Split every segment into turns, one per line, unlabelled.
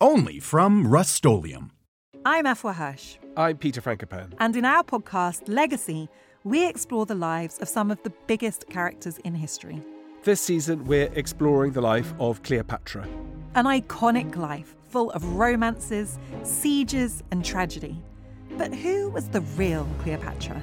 Only from Rust-Oleum
I'm Afua Hirsch.
I'm Peter Frankopan.
And in our podcast, Legacy, we explore the lives of some of the biggest characters in history.
This season, we're exploring the life of Cleopatra.
An iconic life full of romances, sieges, and tragedy. But who was the real Cleopatra?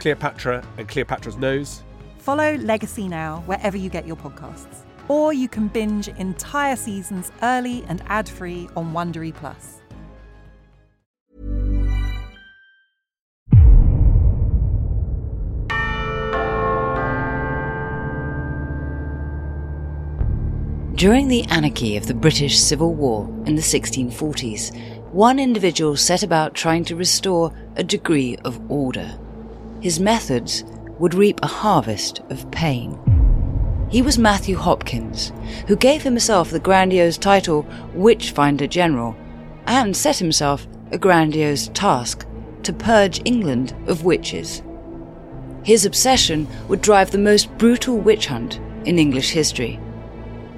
Cleopatra, and Cleopatra's nose,
Follow Legacy now wherever you get your podcasts. Or you can binge entire seasons early and ad free on Wondery Plus.
During the anarchy of the British Civil War in the 1640s, one individual set about trying to restore a degree of order. His methods would reap a harvest of pain. He was Matthew Hopkins, who gave himself the grandiose title Witchfinder General and set himself a grandiose task to purge England of witches. His obsession would drive the most brutal witch hunt in English history.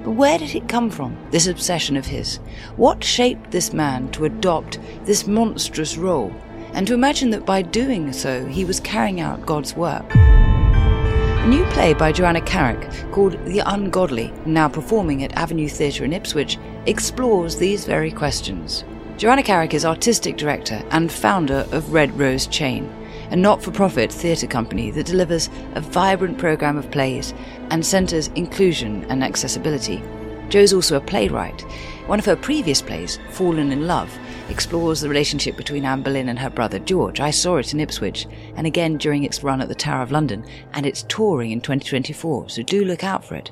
But where did it come from, this obsession of his? What shaped this man to adopt this monstrous role, and to imagine that by doing so he was carrying out God's work? A new play by Joanna Carrick called The Ungodly, now performing at Avenue Theatre in Ipswich, explores these very questions. Joanna Carrick is artistic director and founder of Red Rose Chain, a not for profit theatre company that delivers a vibrant programme of plays and centres inclusion and accessibility. Jo's also a playwright. One of her previous plays, Fallen in Love, explores the relationship between Anne Boleyn and her brother George. I saw it in Ipswich, and again during its run at the Tower of London, and it's touring in 2024, so do look out for it.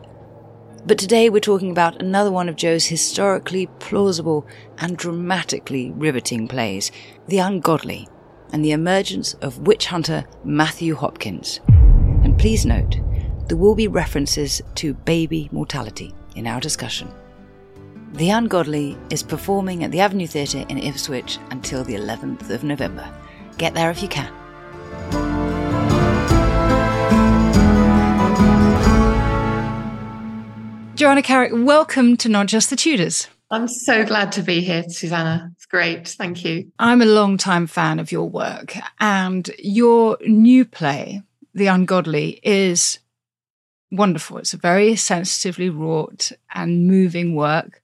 But today we're talking about another one of Jo's historically plausible and dramatically riveting plays, The Ungodly, and the emergence of witch hunter Matthew Hopkins. And please note, there will be references to baby mortality in our discussion. The Ungodly is performing at the Avenue Theatre in Ipswich until the 11th of November. Get there if you can. Joanna Carrick, welcome to Not Just the Tudors.
I'm so glad to be here, Suzannah. It's great. Thank you.
I'm a long-time fan of your work, and your new play, The Ungodly, is wonderful. It's a very sensitively wrought and moving work.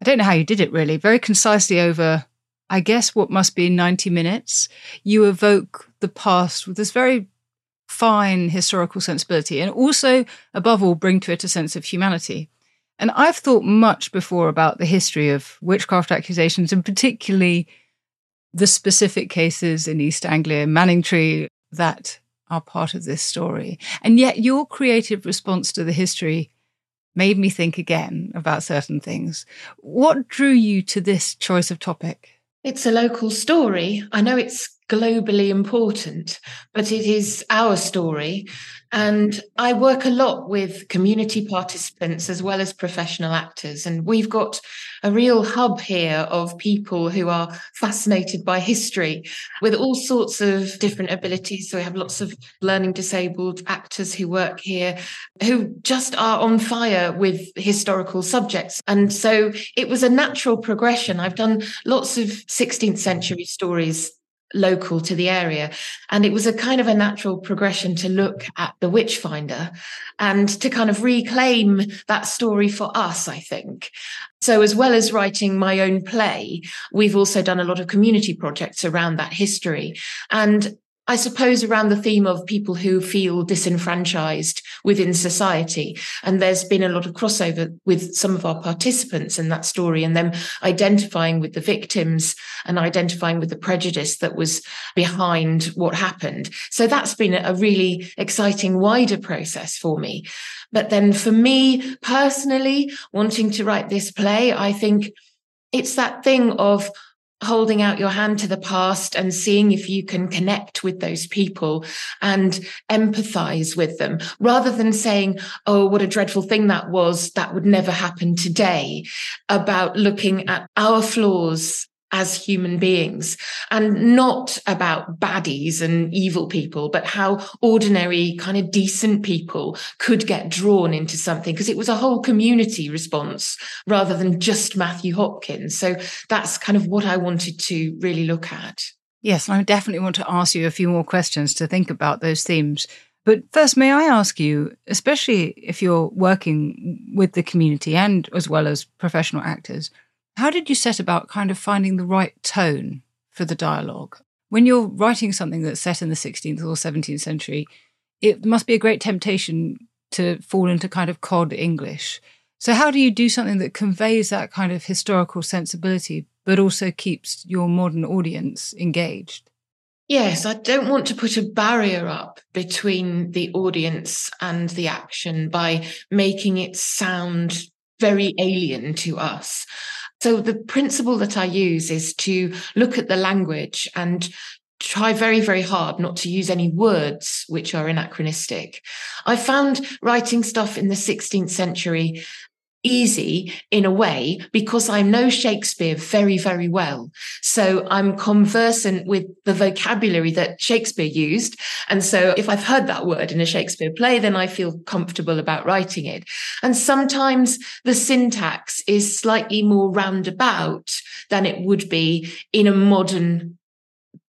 I don't know how you did it really, very concisely over, I guess, what must be 90 minutes. You evoke the past with this very fine historical sensibility and also, above all, bring to it a sense of humanity. And I've thought much before about the history of witchcraft accusations and particularly the specific cases in East Anglia, Manningtree, that are part of this story. And yet your creative response to the history made me think again about certain things. What drew you to this choice of topic?
It's a local story. I know it's globally important, but it is our story. And I work a lot with community participants as well as professional actors. And we've got a real hub here of people who are fascinated by history with all sorts of different abilities. So we have lots of learning disabled actors who work here who just are on fire with historical subjects. And so it was a natural progression. I've done lots of 16th century stories local to the area. And it was a kind of a natural progression to look at the Witchfinder and to kind of reclaim that story for us, I think. So, as well as writing my own play, we've also done a lot of community projects around that history. And I suppose around the theme of people who feel disenfranchised within society. And there's been a lot of crossover with some of our participants in that story and them identifying with the victims and identifying with the prejudice that was behind what happened. So that's been a really exciting wider process for me. But then for me personally, wanting to write this play, I think it's that thing of holding out your hand to the past and seeing if you can connect with those people and empathize with them rather than saying, Oh, what a dreadful thing that was. That would never happen today about looking at our flaws as human beings and not about baddies and evil people, but how ordinary, kind of decent people could get drawn into something because it was a whole community response rather than just Matthew Hopkins. So that's kind of what I wanted to really look at.
Yes, I definitely want to ask you a few more questions to think about those themes. But first, may I ask you, especially if you're working with the community and as well as professional actors, how did you set about kind of finding the right tone for the dialogue? When you're writing something that's set in the 16th or 17th century, it must be a great temptation to fall into kind of cod English. So, how do you do something that conveys that kind of historical sensibility, but also keeps your modern audience engaged?
Yes, I don't want to put a barrier up between the audience and the action by making it sound very alien to us. So the principle that I use is to look at the language and try very, very hard not to use any words which are anachronistic. I found writing stuff in the 16th century easy in a way because I know Shakespeare very, very well. So I'm conversant with the vocabulary that Shakespeare used. And so if I've heard that word in a Shakespeare play, then I feel comfortable about writing it. And sometimes the syntax is slightly more roundabout than it would be in a modern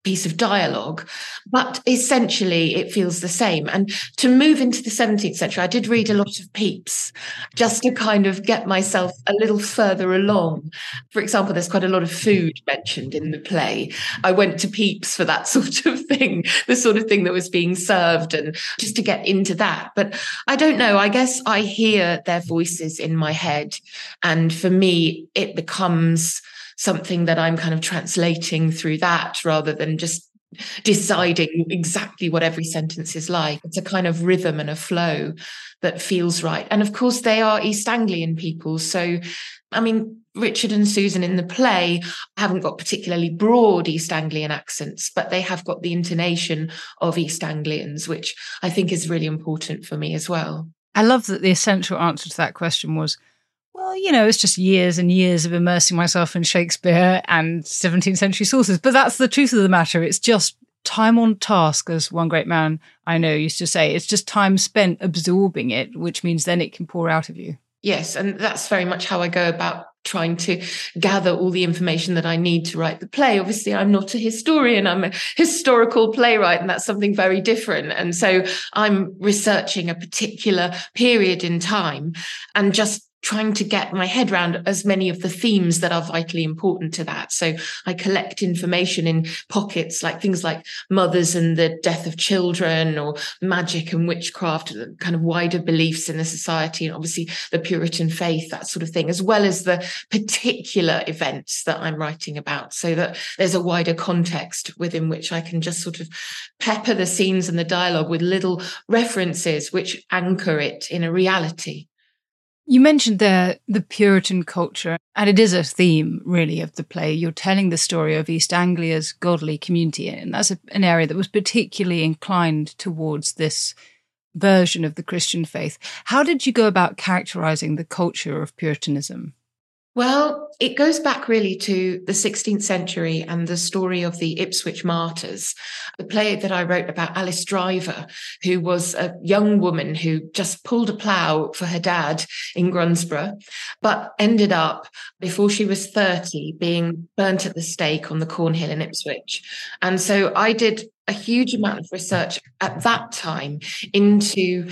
piece of dialogue, but essentially it feels the same. And to move into the 17th century, I did read a lot of Pepys just to kind of get myself a little further along. For example, there's quite a lot of food mentioned in the play. I went to Pepys for that sort of thing, the sort of thing that was being served, and just to get into that. But I don't know. I guess I hear their voices in my head. And for me, it becomes something that I'm kind of translating through that rather than just deciding exactly what every sentence is like. It's a kind of rhythm and a flow that feels right. And of course, they are East Anglian people. So, I mean, Richard and Susan in the play haven't got particularly broad East Anglian accents, but they have got the intonation of East Anglians, which I think is really important for me as well.
I love that the essential answer to that question was well, you know, it's just years and years of immersing myself in Shakespeare and 17th century sources. But that's the truth of the matter. It's just time on task, as one great man I know used to say. It's just time spent absorbing it, which means then it can pour out of you.
Yes, and that's very much how I go about trying to gather all the information that I need to write the play. Obviously, I'm not a historian, I'm a historical playwright, and that's something very different. And so I'm researching a particular period in time and just trying to get my head around as many of the themes that are vitally important to that. So I collect information in pockets like things like mothers and the death of children or magic and witchcraft, kind of wider beliefs in the society and obviously the Puritan faith, that sort of thing, as well as the particular events that I'm writing about so that there's a wider context within which I can just sort of pepper the scenes and the dialogue with little references which anchor it in a reality.
You mentioned there the Puritan culture, and it is a theme really of the play. You're telling the story of East Anglia's godly community, and that's a, an area that was particularly inclined towards this version of the Christian faith. How did you go about characterizing the culture of Puritanism?
Well, it goes back really to the 16th century and the story of the Ipswich martyrs, the play that I wrote about Alice Driver, who was a young woman who just pulled a plough for her dad in Grundisburgh, but ended up, before she was 30, being burnt at the stake on the Cornhill in Ipswich. And so I did a huge amount of research at that time into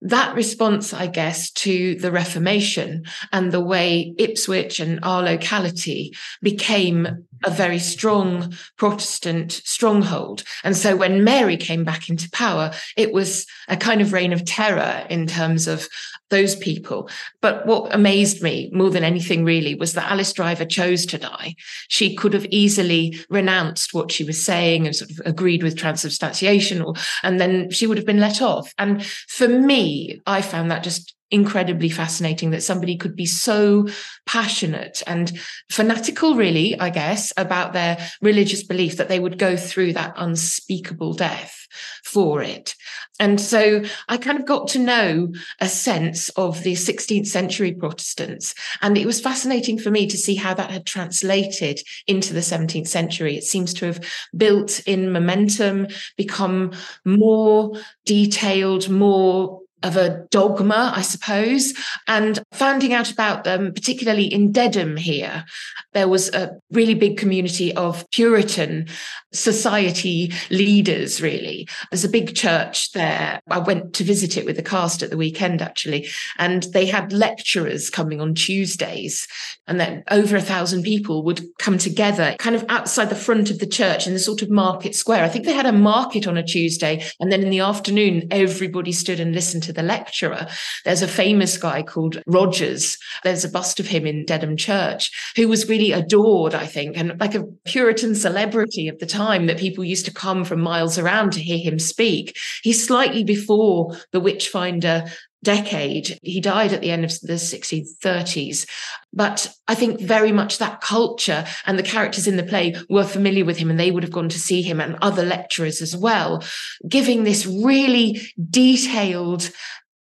that response, I guess, to the Reformation and the way Ipswich and our locality became a very strong Protestant stronghold. And so when Mary came back into power, it was a kind of reign of terror in terms of those people. But what amazed me more than anything really was that Alice Driver chose to die. She could have easily renounced what she was saying and sort of agreed with transubstantiation or, and then she would have been let off. And for me, I found that just incredibly fascinating that somebody could be so passionate and fanatical, really, I guess, about their religious belief that they would go through that unspeakable death for it. And so I kind of got to know a sense of the 16th century Protestants. And it was fascinating for me to see how that had translated into the 17th century. It seems to have built in momentum, become more detailed, more of a dogma, I suppose, and finding out about them, particularly in Dedham here, there was a really big community of Puritan society leaders, really. There's a big church there. I went to visit it with the cast at the weekend, actually, and they had lecturers coming on Tuesdays, and then over a thousand people would come together kind of outside the front of the church in the sort of market square. I think they had a market on a Tuesday, and then in the afternoon, everybody stood and listened to the lecturer. There's a famous guy called Rogers. There's a bust of him in Dedham Church who was really adored, I think, and like a Puritan celebrity of the time that people used to come from miles around to hear him speak. He's slightly before the Witchfinder decade. He died at the end of the 1630s. But I think very much that culture and the characters in the play were familiar with him and they would have gone to see him and other lecturers as well, giving this really detailed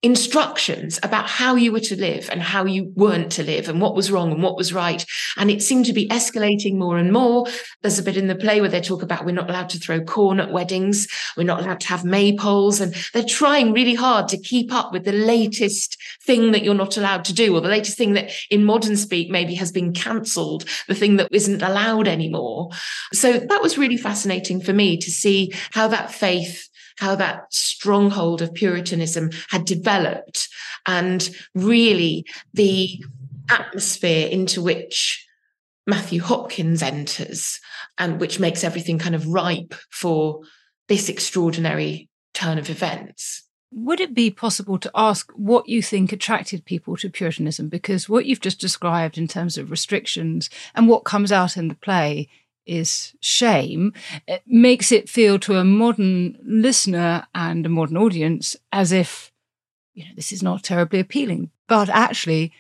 instructions about how you were to live and how you weren't to live and what was wrong and what was right. And it seemed to be escalating more and more. There's a bit in the play where they talk about we're not allowed to throw corn at weddings. We're not allowed to have maypoles. And they're trying really hard to keep up with the latest thing that you're not allowed to do or the latest thing that in modern speak maybe has been cancelled, the thing that isn't allowed anymore. So that was really fascinating for me to see how that faith how that stronghold of Puritanism had developed and really the atmosphere into which Matthew Hopkins enters and which makes everything kind of ripe for this extraordinary turn of events.
Would it be possible to ask what you think attracted people to Puritanism? Because what you've just described in terms of restrictions and what comes out in the play is shame, it makes it feel to a modern listener and a modern audience as if, you know, this is not terribly appealing. But actually,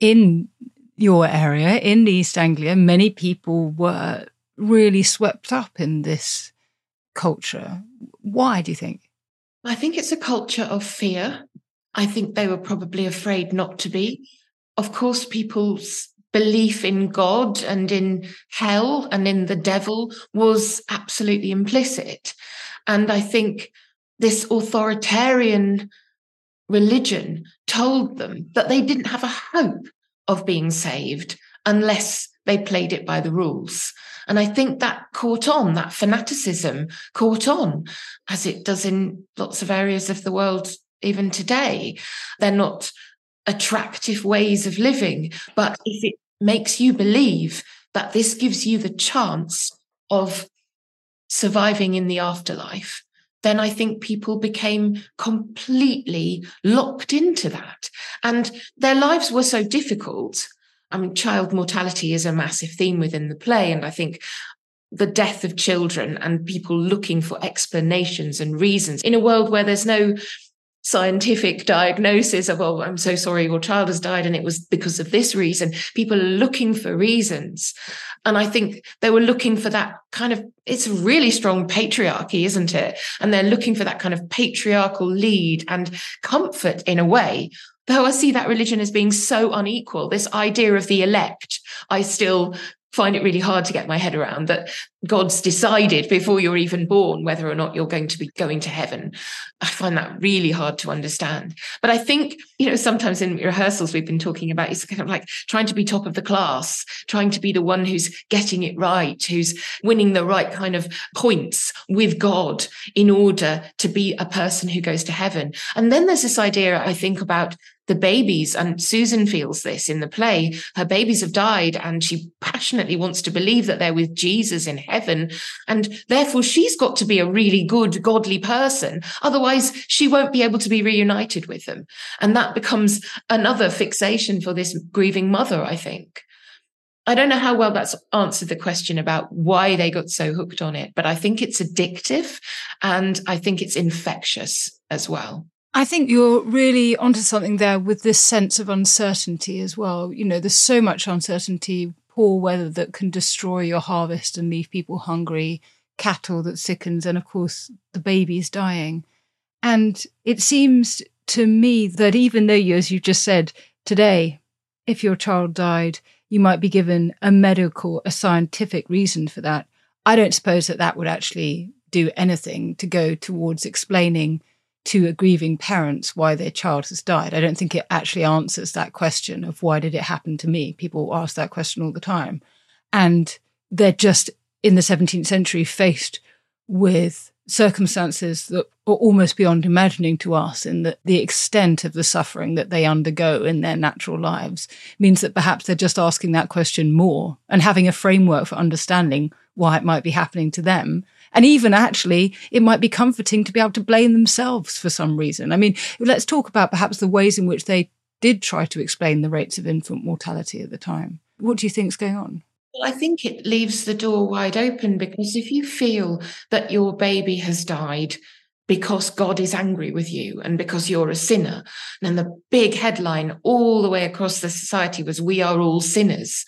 in your area, in East Anglia, many people were really swept up in this culture. Why do you think?
I think it's a culture of fear. I think they were probably afraid not to be. Of course, people's belief in God and in hell and in the devil was absolutely implicit. And I think this authoritarian religion told them that they didn't have a hope of being saved unless they played it by the rules. And I think that caught on, that fanaticism caught on, as it does in lots of areas of the world even today. They're not attractive ways of living. But if it makes you believe that this gives you the chance of surviving in the afterlife, then I think people became completely locked into that. And their lives were so difficult. I mean, child mortality is a massive theme within the play. And I think the death of children and people looking for explanations and reasons in a world where there's no scientific diagnosis of, oh, I'm so sorry, your child has died and it was because of this reason. People are looking for reasons. And I think they were looking for that kind of, it's a really strong patriarchy, isn't it? And they're looking for that kind of patriarchal lead and comfort in a way though I see that religion as being so unequal, this idea of the elect, I still find it really hard to get my head around that God's decided before you're even born whether or not you're going to be going to heaven. I find that really hard to understand. But I think, you know, sometimes in rehearsals we've been talking about it's kind of like trying to be top of the class, trying to be the one who's getting it right, who's winning the right kind of points with God in order to be a person who goes to heaven. And then there's this idea, I think, about the babies, and Susan feels this in the play. Her babies have died, and she passionately wants to believe that they're with Jesus in heaven. And therefore, she's got to be a really good, godly person. Otherwise, she won't be able to be reunited with them. And that becomes another fixation for this grieving mother, I think. I don't know how well that's answered the question about why they got so hooked on it, but I think it's addictive and I think it's infectious as well.
I think you're really onto something there with this sense of uncertainty as well. You know, there's so much uncertainty, poor weather that can destroy your harvest and leave people hungry, cattle that sickens, and of course, the babies dying. And it seems to me that even though you, as you just said today, if your child died, you might be given a medical, a scientific reason for that. I don't suppose that that would actually do anything to go towards explaining to a grieving parents why their child has died. I don't think it actually answers that question of why did it happen to me? People ask that question all the time. And they're just in the 17th century faced with circumstances that are almost beyond imagining to us in that the extent of the suffering that they undergo in their natural lives means that perhaps they're just asking that question more and having a framework for understanding why it might be happening to them and even actually, it might be comforting to be able to blame themselves for some reason. I mean, let's talk about perhaps the ways in which they did try to explain the rates of infant mortality at the time. What do you think is going on?
Well, I think it leaves the door wide open because if you feel that your baby has died because God is angry with you and because you're a sinner, and the big headline all the way across the society was, We are all sinners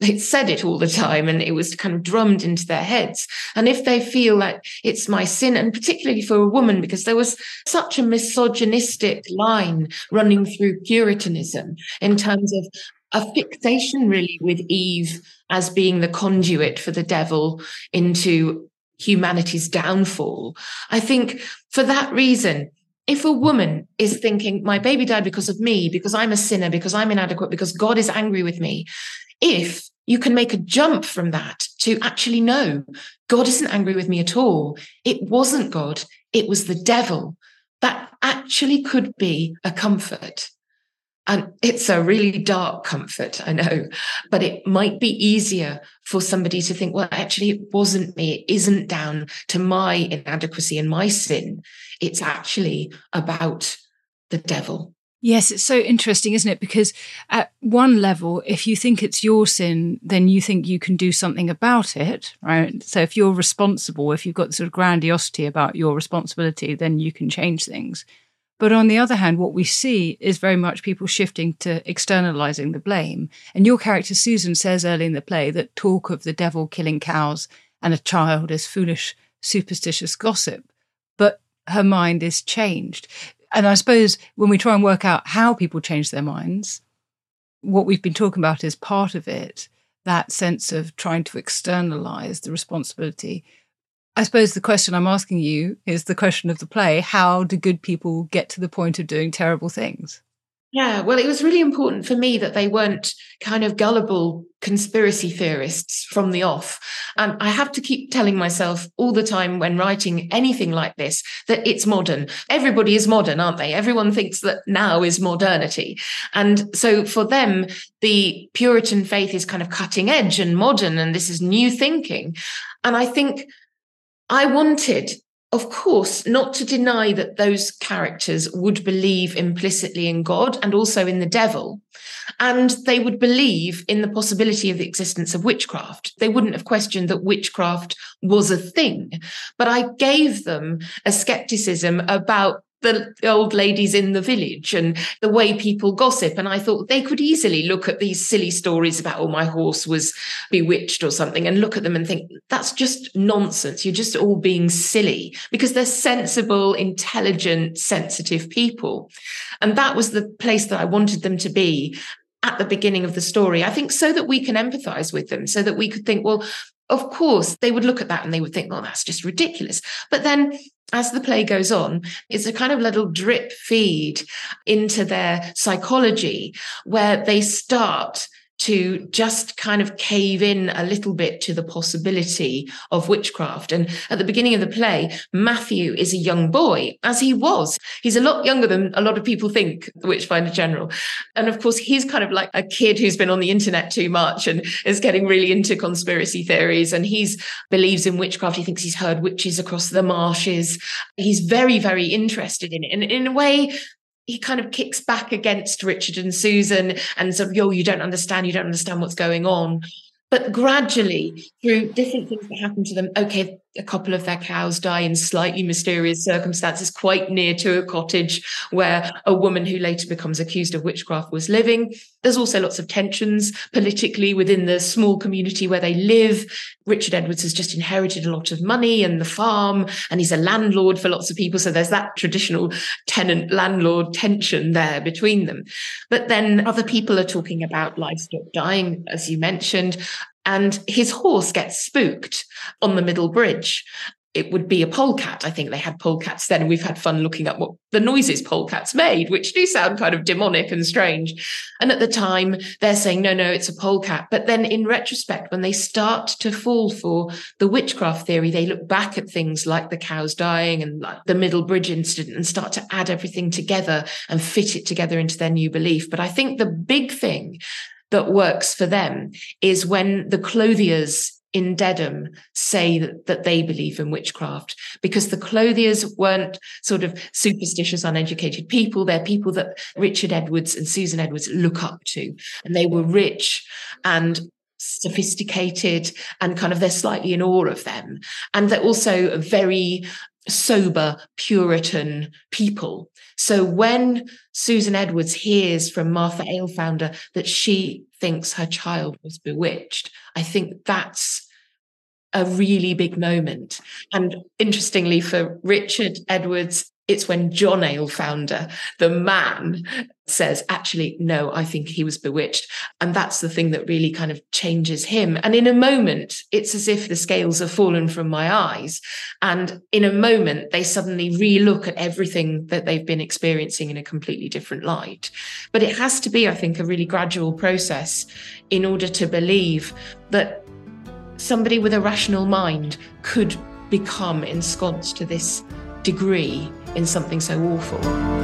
they said it all the time and it was kind of drummed into their heads. And if they feel like it's my sin, and particularly for a woman, because there was such a misogynistic line running through Puritanism in terms of a fixation really with Eve as being the conduit for the devil into humanity's downfall. I think for that reason, if a woman is thinking, my baby died because of me, because I'm a sinner, because I'm inadequate, because God is angry with me, if you can make a jump from that to actually know God isn't angry with me at all. It wasn't God, it was the devil. That actually could be a comfort. And it's a really dark comfort, I know, but it might be easier for somebody to think, well, actually, it wasn't me. It isn't down to my inadequacy and my sin. It's actually about the devil.
Yes, it's so interesting, isn't it? Because at one level, if you think it's your sin, then you think you can do something about it, right? So if you're responsible, if you've got sort of grandiosity about your responsibility, then you can change things. But on the other hand, what we see is very much people shifting to externalizing the blame. And your character, Susan, says early in the play that talk of the devil killing cows and a child is foolish, superstitious gossip. But her mind is changed. And I suppose when we try and work out how people change their minds, what we've been talking about is part of it that sense of trying to externalize the responsibility. I suppose the question I'm asking you is the question of the play how do good people get to the point of doing terrible things?
Yeah, well, it was really important for me that they weren't kind of gullible conspiracy theorists from the off. And I have to keep telling myself all the time when writing anything like this that it's modern. Everybody is modern, aren't they? Everyone thinks that now is modernity. And so for them, the Puritan faith is kind of cutting edge and modern, and this is new thinking. And I think I wanted of course, not to deny that those characters would believe implicitly in God and also in the devil. And they would believe in the possibility of the existence of witchcraft. They wouldn't have questioned that witchcraft was a thing. But I gave them a skepticism about the old ladies in the village and the way people gossip. And I thought they could easily look at these silly stories about, oh, my horse was bewitched or something, and look at them and think, that's just nonsense. You're just all being silly because they're sensible, intelligent, sensitive people. And that was the place that I wanted them to be at the beginning of the story. I think so that we can empathize with them, so that we could think, well, of course, they would look at that and they would think, well, that's just ridiculous. But then as the play goes on, it's a kind of little drip feed into their psychology where they start to just kind of cave in a little bit to the possibility of witchcraft. And at the beginning of the play, Matthew is a young boy, as he was. He's a lot younger than a lot of people think, the Witchfinder General. And of course, he's kind of like a kid who's been on the internet too much and is getting really into conspiracy theories. And he's believes in witchcraft. He thinks he's heard witches across the marshes. He's very, very interested in it. And in a way, he kind of kicks back against Richard and Susan and sort of, yo, you don't understand, you don't understand what's going on. But gradually, through different things that happen to them, okay, a couple of their cows die in slightly mysterious circumstances, quite near to a cottage where a woman who later becomes accused of witchcraft was living. There's also lots of tensions politically within the small community where they live. Richard Edwards has just inherited a lot of money and the farm, and he's a landlord for lots of people. So there's that traditional tenant landlord tension there between them. But then other people are talking about livestock dying, as you mentioned and his horse gets spooked on the middle bridge. It would be a polecat. I think they had polecats then, we've had fun looking up what the noises polecats made, which do sound kind of demonic and strange. And at the time, they're saying, no, no, it's a polecat. But then in retrospect, when they start to fall for the witchcraft theory, they look back at things like the cows dying and like the middle bridge incident and start to add everything together and fit it together into their new belief. But I think the big thing that works for them is when the clothiers in Dedham say that, that, they believe in witchcraft because the clothiers weren't sort of superstitious, uneducated people. They're people that Richard Edwards and Susan Edwards look up to. And they were rich and sophisticated and kind of they're slightly in awe of them. And they're also very sober Puritan people. So when Susan Edwards hears from Martha Alefounder that she thinks her child was bewitched, I think that's a really big moment. And interestingly, for Richard Edwards, it's when John Alefounder, the man, says, actually, no, I think he was bewitched. And that's the thing that really kind of changes him. And in a moment, it's as if the scales have fallen from my eyes. And in a moment, they suddenly relook at everything that they've been experiencing in a completely different light. But it has to be, I think, a really gradual process in order to believe that somebody with a rational mind could become ensconced to this degree in something so awful.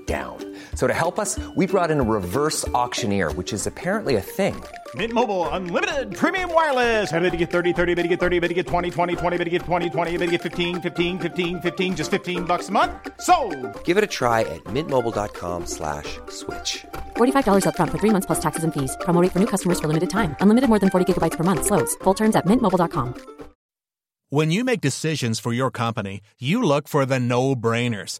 down. So to help us, we brought in a reverse auctioneer, which is apparently a thing.
Mint Mobile unlimited premium wireless. Have to get 30, 30, bit to get 30, bit to get 20, 20, 20, bit to get 20, 20, bit to get 15, 15, 15, 15 just 15 bucks a month. So,
Give it a try at mintmobile.com/switch. slash
$45 up front for 3 months plus taxes and fees. Promo rate for new customers for limited time. Unlimited more than 40 gigabytes per month slows. Full terms at mintmobile.com.
When you make decisions for your company, you look for the no brainers.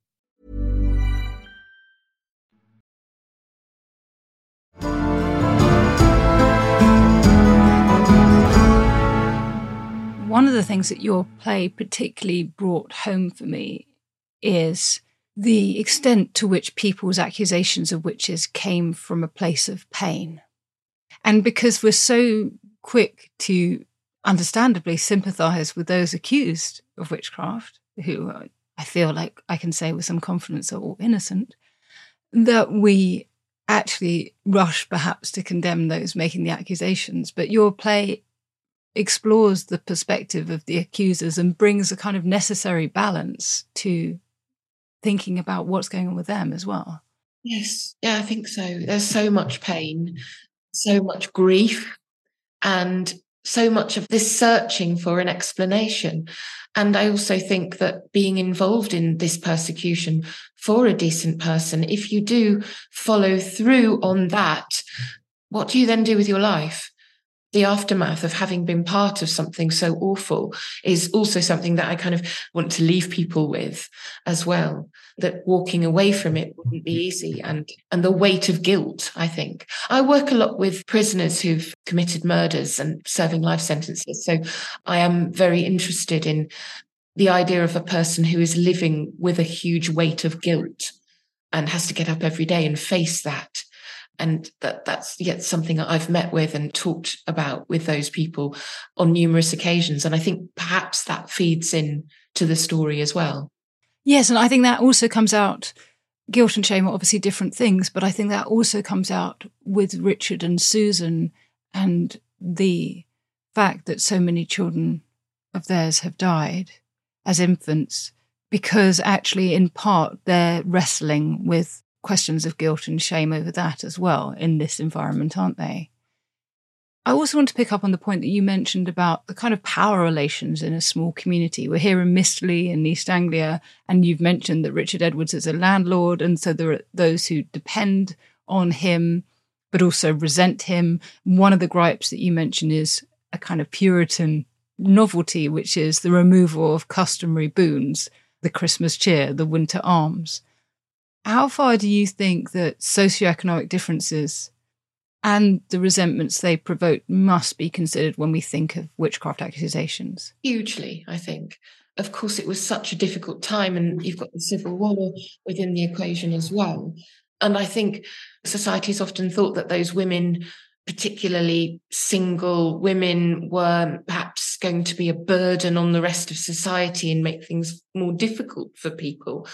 One of the things that your play particularly brought home for me is the extent to which people's accusations of witches came from a place of pain. And because we're so quick to understandably sympathize with those accused of witchcraft, who I feel like I can say with some confidence are all innocent, that we actually rush perhaps to condemn those making the accusations. But your play explores the perspective of the accusers and brings a kind of necessary balance to thinking about what's going on with them as well.
Yes, yeah, I think so. There's so much pain, so much grief, and so much of this searching for an explanation. And I also think that being involved in this persecution for a decent person, if you do follow through on that, what do you then do with your life? The aftermath of having been part of something so awful is also something that I kind of want to leave people with as well. That walking away from it wouldn't be easy and, and the weight of guilt, I think. I work a lot with prisoners who've committed murders and serving life sentences. So I am very interested in the idea of a person who is living with a huge weight of guilt and has to get up every day and face that and that that's yet something I've met with and talked about with those people on numerous occasions. And I think perhaps that feeds in to the story as well.
Yes, and I think that also comes out. Guilt and shame are obviously different things, but I think that also comes out with Richard and Susan and the fact that so many children of theirs have died as infants because actually, in part, they're wrestling with questions of guilt and shame over that as well in this environment, aren't they? I also want to pick up on the point that you mentioned about the kind of power relations in a small community. We're here in Mistley in East Anglia, and you've mentioned that Richard Edwards is a landlord, and so there are those who depend on him, but also resent him. One of the gripes that you mentioned is a kind of Puritan novelty, which is the removal of customary boons, the Christmas cheer, the winter alms. How far do you think that socioeconomic differences and the resentments they provoke must be considered when we think of witchcraft accusations?
Hugely, I think. Of course, it was such a difficult time, and you've got the Civil War within the equation as well. And I think society's often thought that those women, particularly single women, were perhaps going to be a burden on the rest of society and make things more difficult for people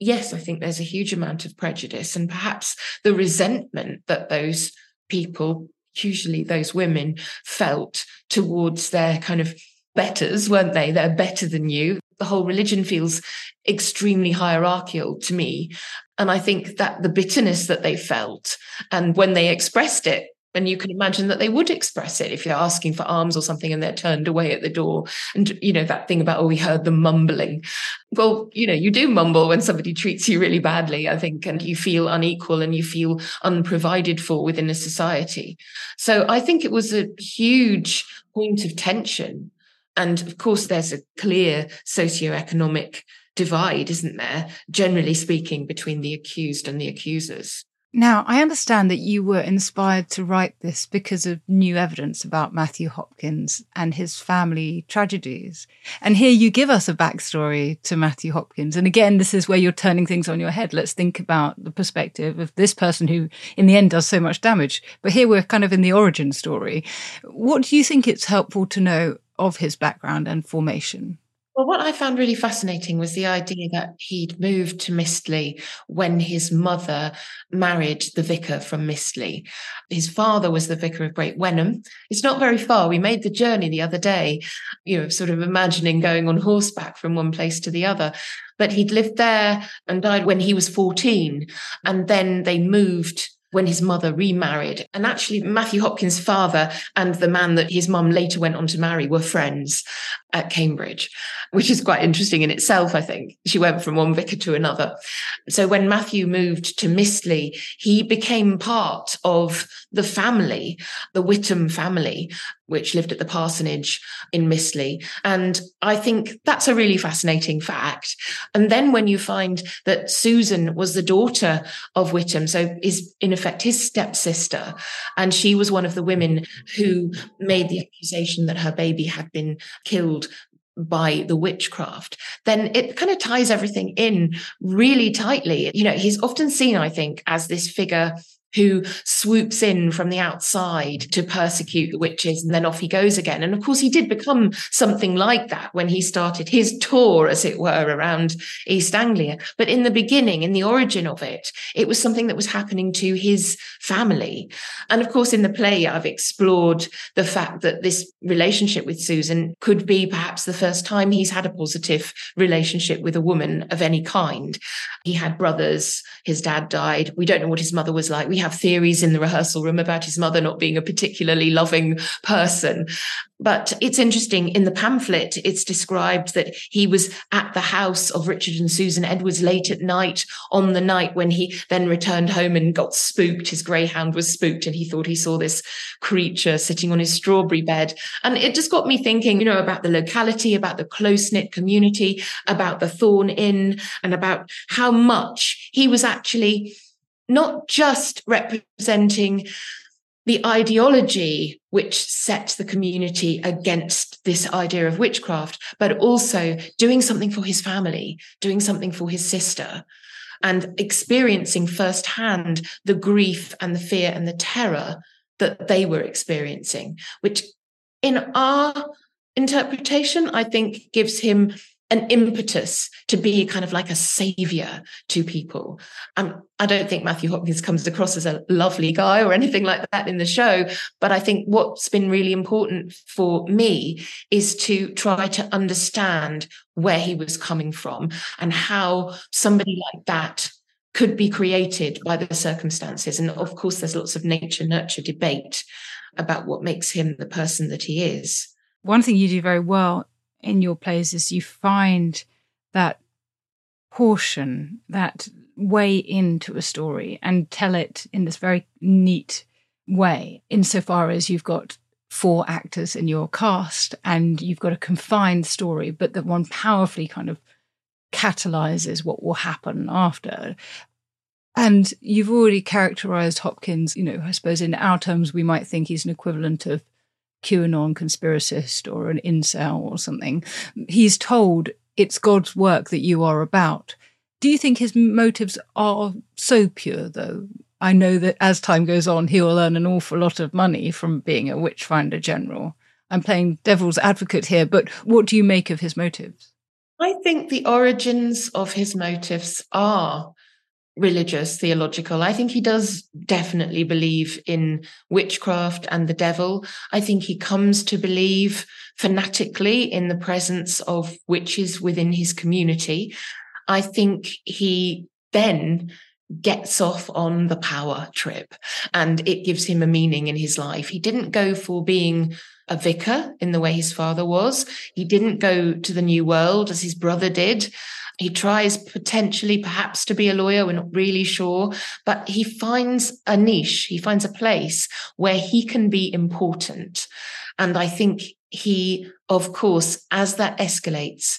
yes, I think there's a huge amount of prejudice and perhaps the resentment that those people, usually those women, felt towards their kind of betters, weren't they? They're better than you. The whole religion feels extremely hierarchical to me. And I think that the bitterness that they felt and when they expressed it and you can imagine that they would express it if you're asking for alms or something and they're turned away at the door. And, you know, that thing about, oh, we heard them mumbling. Well, you know, you do mumble when somebody treats you really badly, I think, and you feel unequal and you feel unprovided for within a society. So I think it was a huge point of tension. And of course, there's a clear socioeconomic divide, isn't there, generally speaking, between the accused and the accusers.
Now, I understand that you were inspired to write this because of new evidence about Matthew Hopkins and his family tragedies. And here you give us a backstory to Matthew Hopkins. And again, this is where you're turning things on your head. Let's think about the perspective of this person who, in the end, does so much damage. But here we're kind of in the origin story. What do you think it's helpful to know of his background and formation?
Well, what I found really fascinating was the idea that he'd moved to Mistley when his mother married the vicar from Mistley. His father was the vicar of Great Wenham. It's not very far. We made the journey the other day, you know, sort of imagining going on horseback from one place to the other. But he'd lived there and died when he was 14. And then they moved when his mother remarried. And actually, Matthew Hopkins' father and the man that his mum later went on to marry were friends at Cambridge, which is quite interesting in itself, I think. She went from one vicar to another. So when Matthew moved to Mistley, he became part of the family, the Witham family, which lived at the parsonage in Mistley. And I think that's a really fascinating fact. And then when you find that Susan was the daughter of Witham, so is in effect his stepsister, and she was one of the women who made the accusation that her baby had been killed by the witchcraft, then it kind of ties everything in really tightly. You know, he's often seen, I think, as this figure who swoops in from the outside to persecute the witches and then off he goes again. And of course, he did become something like that when he started his tour, as it were, around East Anglia. But in the beginning, in the origin of it, it was something that was happening to his family. And of course, in the play, I've explored the fact that this relationship with Susan could be perhaps the first time he's had a positive relationship with a woman of any kind. He had brothers, his dad died. We don't know what his mother was like. We have theories in the rehearsal room about his mother not being a particularly loving person. But it's interesting in the pamphlet, it's described that he was at the house of Richard and Susan Edwards late at night on the night when he then returned home and got spooked. His greyhound was spooked and he thought he saw this creature sitting on his strawberry bed. And it just got me thinking, you know, about the locality, about the close knit community, about the Thorn Inn, and about how much he was actually not just representing the ideology which set the community against this idea of witchcraft, but also doing something for his family, doing something for his sister, and experiencing firsthand the grief and the fear and the terror that they were experiencing, which in our interpretation, I think gives him an impetus to be kind of like a savior to people. Um, I don't think Matthew Hopkins comes across as a lovely guy or anything like that in the show, but I think what's been really important for me is to try to understand where he was coming from and how somebody like that could be created by the circumstances. And of course, there's lots of nature nurture debate about what makes him the person that he is.
One thing you do very well in your plays is you find that portion, that way into a story and tell it in this very neat way, insofar as you've got four actors in your cast and you've got a confined story, but that one powerfully kind of catalyzes what will happen after. And you've already characterized Hopkins, you know, I suppose in our terms, we might think he's an equivalent of QAnon conspiracist or an incel or something. He's told it's God's work that you are about. Do you think his motives are so pure, though? I know that as time goes on, he will earn an awful lot of money from being a witchfinder general. I'm playing devil's advocate here, but what do you make of his motives?
I think the origins of his motives are religious, theological. I think he does definitely believe in witchcraft and the devil. I think he comes to believe fanatically in the presence of witches within his community. I think he then gets off on the power trip and it gives him a meaning in his life. He didn't go for being a vicar in the way his father was. He didn't go to the new world as his brother did. He tries potentially perhaps to be a lawyer. We're not really sure, but he finds a niche. He finds a place where he can be important. And I think he, of course, as that escalates,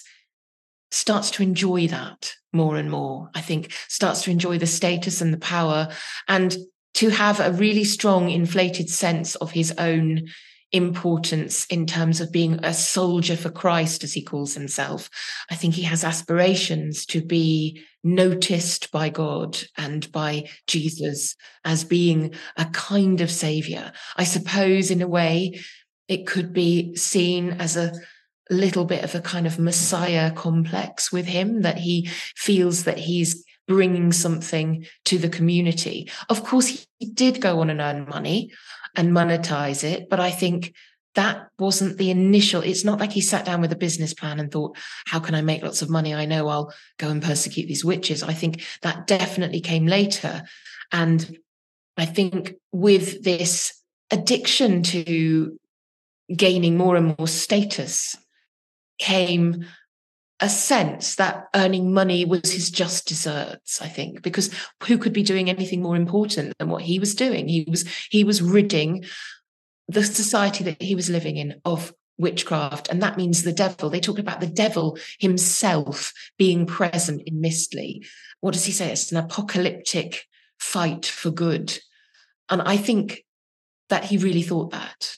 starts to enjoy that more and more. I think starts to enjoy the status and the power and to have a really strong inflated sense of his own importance in terms of being a soldier for Christ, as he calls himself. I think he has aspirations to be noticed by God and by Jesus as being a kind of savior. I suppose, in a way, it could be seen as a little bit of a kind of messiah complex with him that he feels that he's bringing something to the community. Of course, he did go on and earn money and monetize it, but I think that wasn't the initial it's not like he sat down with a business plan and thought how can i make lots of money? I know i'll go and persecute these witches. I think that definitely came later. And i think with this addiction to gaining more and more status came a sense that earning money was his just desserts i think because who could be doing anything more important than what he was doing? He was he was ridding the society that he was living in of witchcraft and that means the devil. They talk about the devil himself being present in mistley what does he say? It's an apocalyptic fight for good. And i think that he really thought that.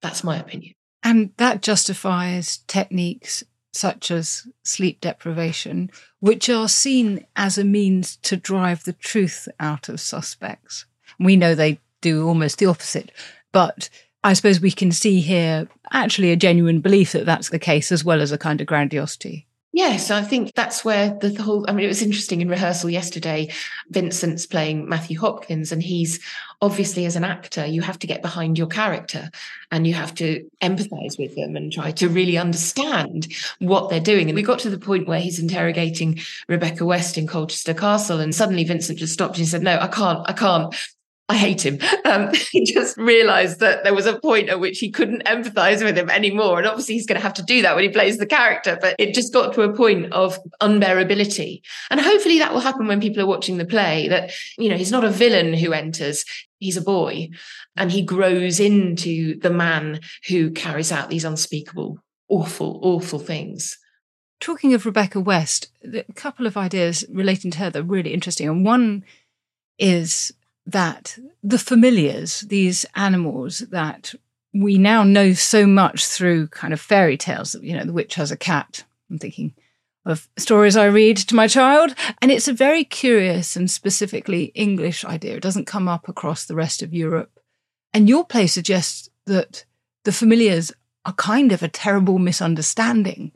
That's my opinion.
And that justifies techniques such as sleep deprivation, which are seen as a means to drive the truth out of suspects. We know they do almost the opposite, but I suppose we can see here actually a genuine belief that that's the case as well as a kind of grandiosity.
Yes, I think that's where the, the, whole. I mean, it was interesting in rehearsal yesterday. Vincent's playing Matthew Hopkins, and he's obviously, as an actor, you have to get behind your character and you have to empathize with them and try to really understand what they're doing. And we got to the point where he's interrogating Rebecca West in Colchester Castle, and suddenly Vincent just stopped and said, No, I can't, I can't. I hate him. Um, he just realized that there was a point at which he couldn't empathize with him anymore. And obviously, he's going to have to do that when he plays the character. But it just got to a point of unbearability. And hopefully, that will happen when people are watching the play that, you know, he's not a villain who enters, he's a boy and he grows into the man who carries out these unspeakable, awful, awful things.
Talking of Rebecca West, a couple of ideas relating to her that are really interesting. And one is that the familiars, these animals that we now know so much through kind of fairy tales, you know, the witch has a cat. I'm thinking of stories I read to my child. And it's a very curious and specifically English idea. It doesn't come up across the rest of Europe. And your play suggests that the familiars are kind of a terrible misunderstanding.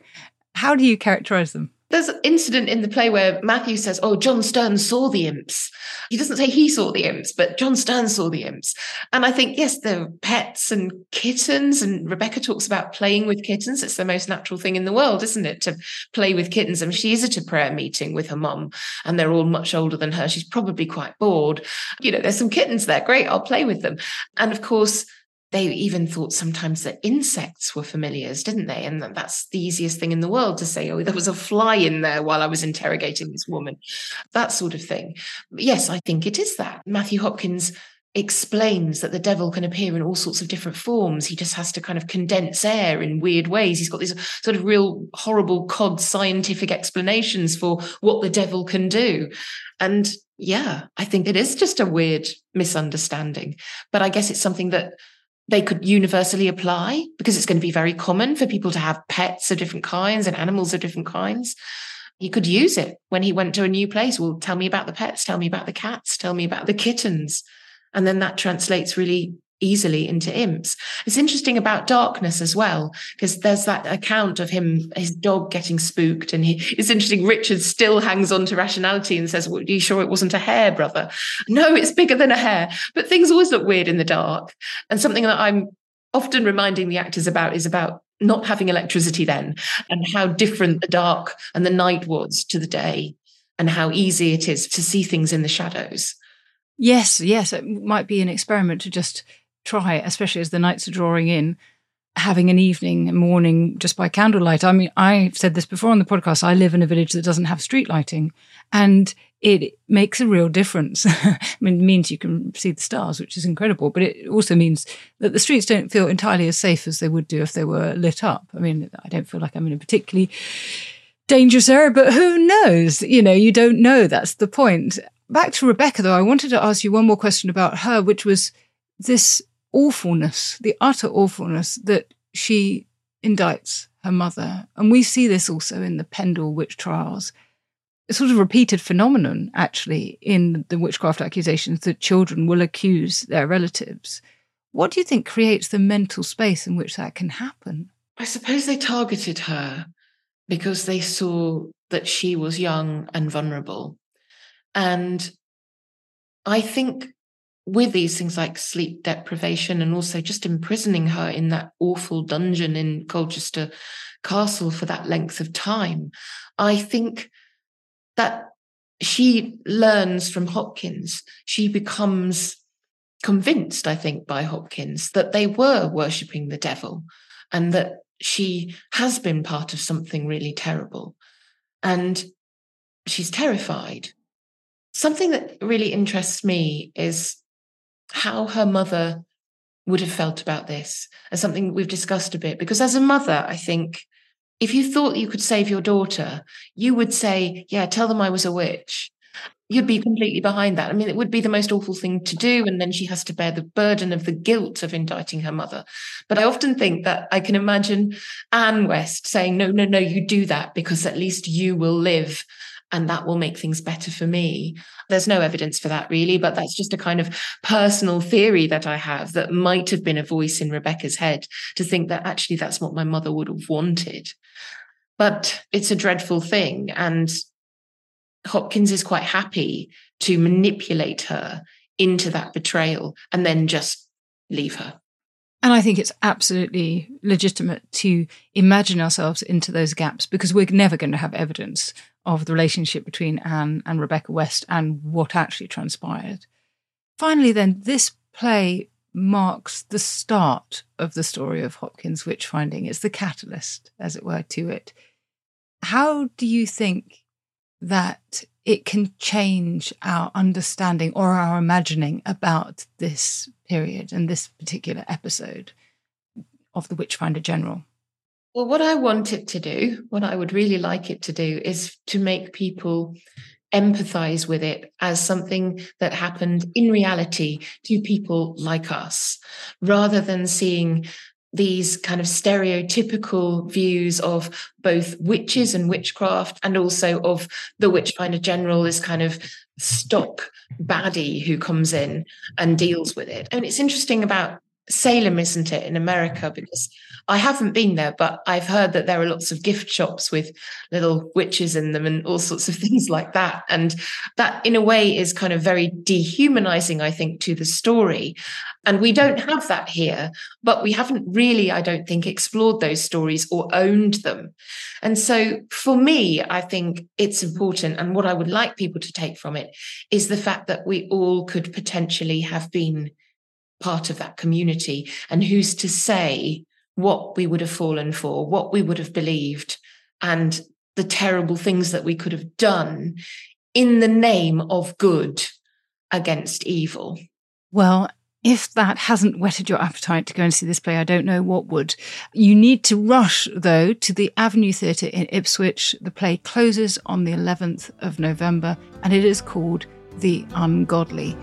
How do you characterize them?
There's an incident in the play where Matthew says, Oh, John Stearne saw the imps. He doesn't say he saw the imps, but John Stearne saw the imps. And I think, yes, they're pets and kittens. And Rebecca talks about playing with kittens. It's the most natural thing in the world, isn't it? To play with kittens. I mean, she is at a prayer meeting with her mum, and they're all much older than her. She's probably quite bored. You know, there's some kittens there. Great, I'll play with them. And of course, they even thought sometimes that insects were familiars, didn't they? And that's the easiest thing in the world to say, oh, there was a fly in there while I was interrogating this woman, that sort of thing. But yes, I think it is that. Matthew Hopkins explains that the devil can appear in all sorts of different forms. He just has to kind of condense air in weird ways. He's got these sort of real horrible cod scientific explanations for what the devil can do. And yeah, I think it is just a weird misunderstanding. But I guess it's something that they could universally apply because it's going to be very common for people to have pets of different kinds and animals of different kinds. He could use it when he went to a new place. Well, tell me about the pets, tell me about the cats, tell me about the kittens. And then that translates really easily into imps. It's interesting about darkness as well, because there's that account of him, his dog getting spooked. And he, it's interesting. Richard still hangs on to rationality and says, well, are you sure it wasn't a hare, brother? No, it's bigger than a hare, but things always look weird in the dark. And something that I'm often reminding the actors about is about not having electricity then and how different the dark and the night was to the day and how easy it is to see things in the shadows.
Yes, yes, it might be an experiment to just try, especially as the nights are drawing in, having an evening and morning just by candlelight. I mean, I've said this before on the podcast. I live in a village that doesn't have street lighting, and it makes a real difference. I mean, it means you can see the stars, which is incredible, but it also means that the streets don't feel entirely as safe as they would do if they were lit up. I mean, I don't feel like I'm in a particularly dangerous area, but who knows? You know, you don't know. That's the point. Back to Rebecca, though, I wanted to ask you one more question about her, which was this awfulness, the utter awfulness that she indicts her mother. And we see this also in the Pendle witch trials. A sort of repeated phenomenon, actually, in the witchcraft accusations that children will accuse their relatives. What do you think creates the mental space in which that can happen?
I suppose they targeted her because they saw that she was young and vulnerable. And I think with these things like sleep deprivation and also just imprisoning her in that awful dungeon in Colchester Castle for that length of time, I think that she learns from Hopkins. She becomes convinced, I think, by Hopkins that they were worshipping the devil and that she has been part of something really terrible. And she's terrified. Something that really interests me is how her mother would have felt about this as something we've discussed a bit. Because as a mother, I think if you thought you could save your daughter, you would say, Yeah, tell them I was a witch. You'd be completely behind that. I mean, it would be the most awful thing to do. And then she has to bear the burden of the guilt of indicting her mother. But I often think that I can imagine Anne West saying, No, no, no, you do that because at least you will live and that will make things better for me. There's no evidence for that really, but that's just a kind of personal theory that I have that might have been a voice in Rebecca's head to think that actually that's what my mother would have wanted. But it's a dreadful thing. And Hopkins is quite happy to manipulate her into that betrayal and then just leave her.
And I think it's absolutely legitimate to imagine ourselves into those gaps because we're never going to have evidence of the relationship between Anne and Rebecca West and what actually transpired. Finally, then, this play marks the start of the story of Hopkins' witch finding. It's the catalyst, as it were, to it. How do you think that it can change our understanding or our imagining about this period and this particular episode of the Witchfinder General?
Well, what I want it to do, what I would really like it to do, is to make people empathize with it as something that happened in reality to people like us, rather than seeing these kind of stereotypical views of both witches and witchcraft, and also of the witchfinder general as kind of stock baddie who comes in and deals with it. And it's interesting about Salem, isn't it, in America? Because I haven't been there, but I've heard that there are lots of gift shops with little witches in them and all sorts of things like that. And that, in a way, is kind of very dehumanizing, I think, to the story. And we don't have that here, but we haven't really, I don't think, explored those stories or owned them. And so for me, I think it's important. And what I would like people to take from it is the fact that we all could potentially have been part of that community. And who's to say what we would have fallen for, what we would have believed, and the terrible things that we could have done in the name of good against evil.
Well, if that hasn't whetted your appetite to go and see this play, I don't know what would. You need to rush, though, to the Avenue Theatre in Ipswich. The play closes on the 11th of November and it is called The Ungodly.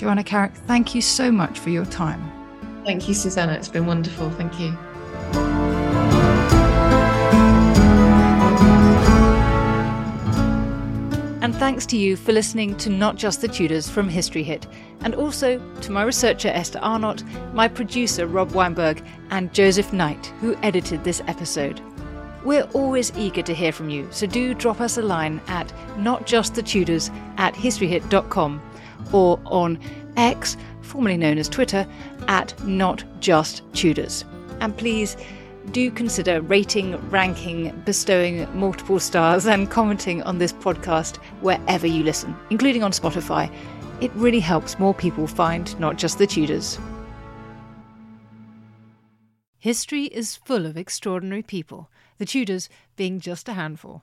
Joanna Carrick, thank you so much for your time.
Thank you, Suzannah. It's been wonderful. Thank you.
And thanks to you for listening to Not Just the Tudors from History Hit, and also to my researcher Esther Arnott, my producer Rob Weinberg, and Joseph Knight, who edited this episode. We're always eager to hear from you, so do drop us a line at notjustthetudors at historyhit.com or on X formerly known as Twitter, at Not Just Tudors. And please do consider rating, ranking, bestowing multiple stars, and commenting on this podcast wherever you listen, including on Spotify. It really helps more people find Not Just the Tudors. History is full of extraordinary people, the Tudors being just a handful.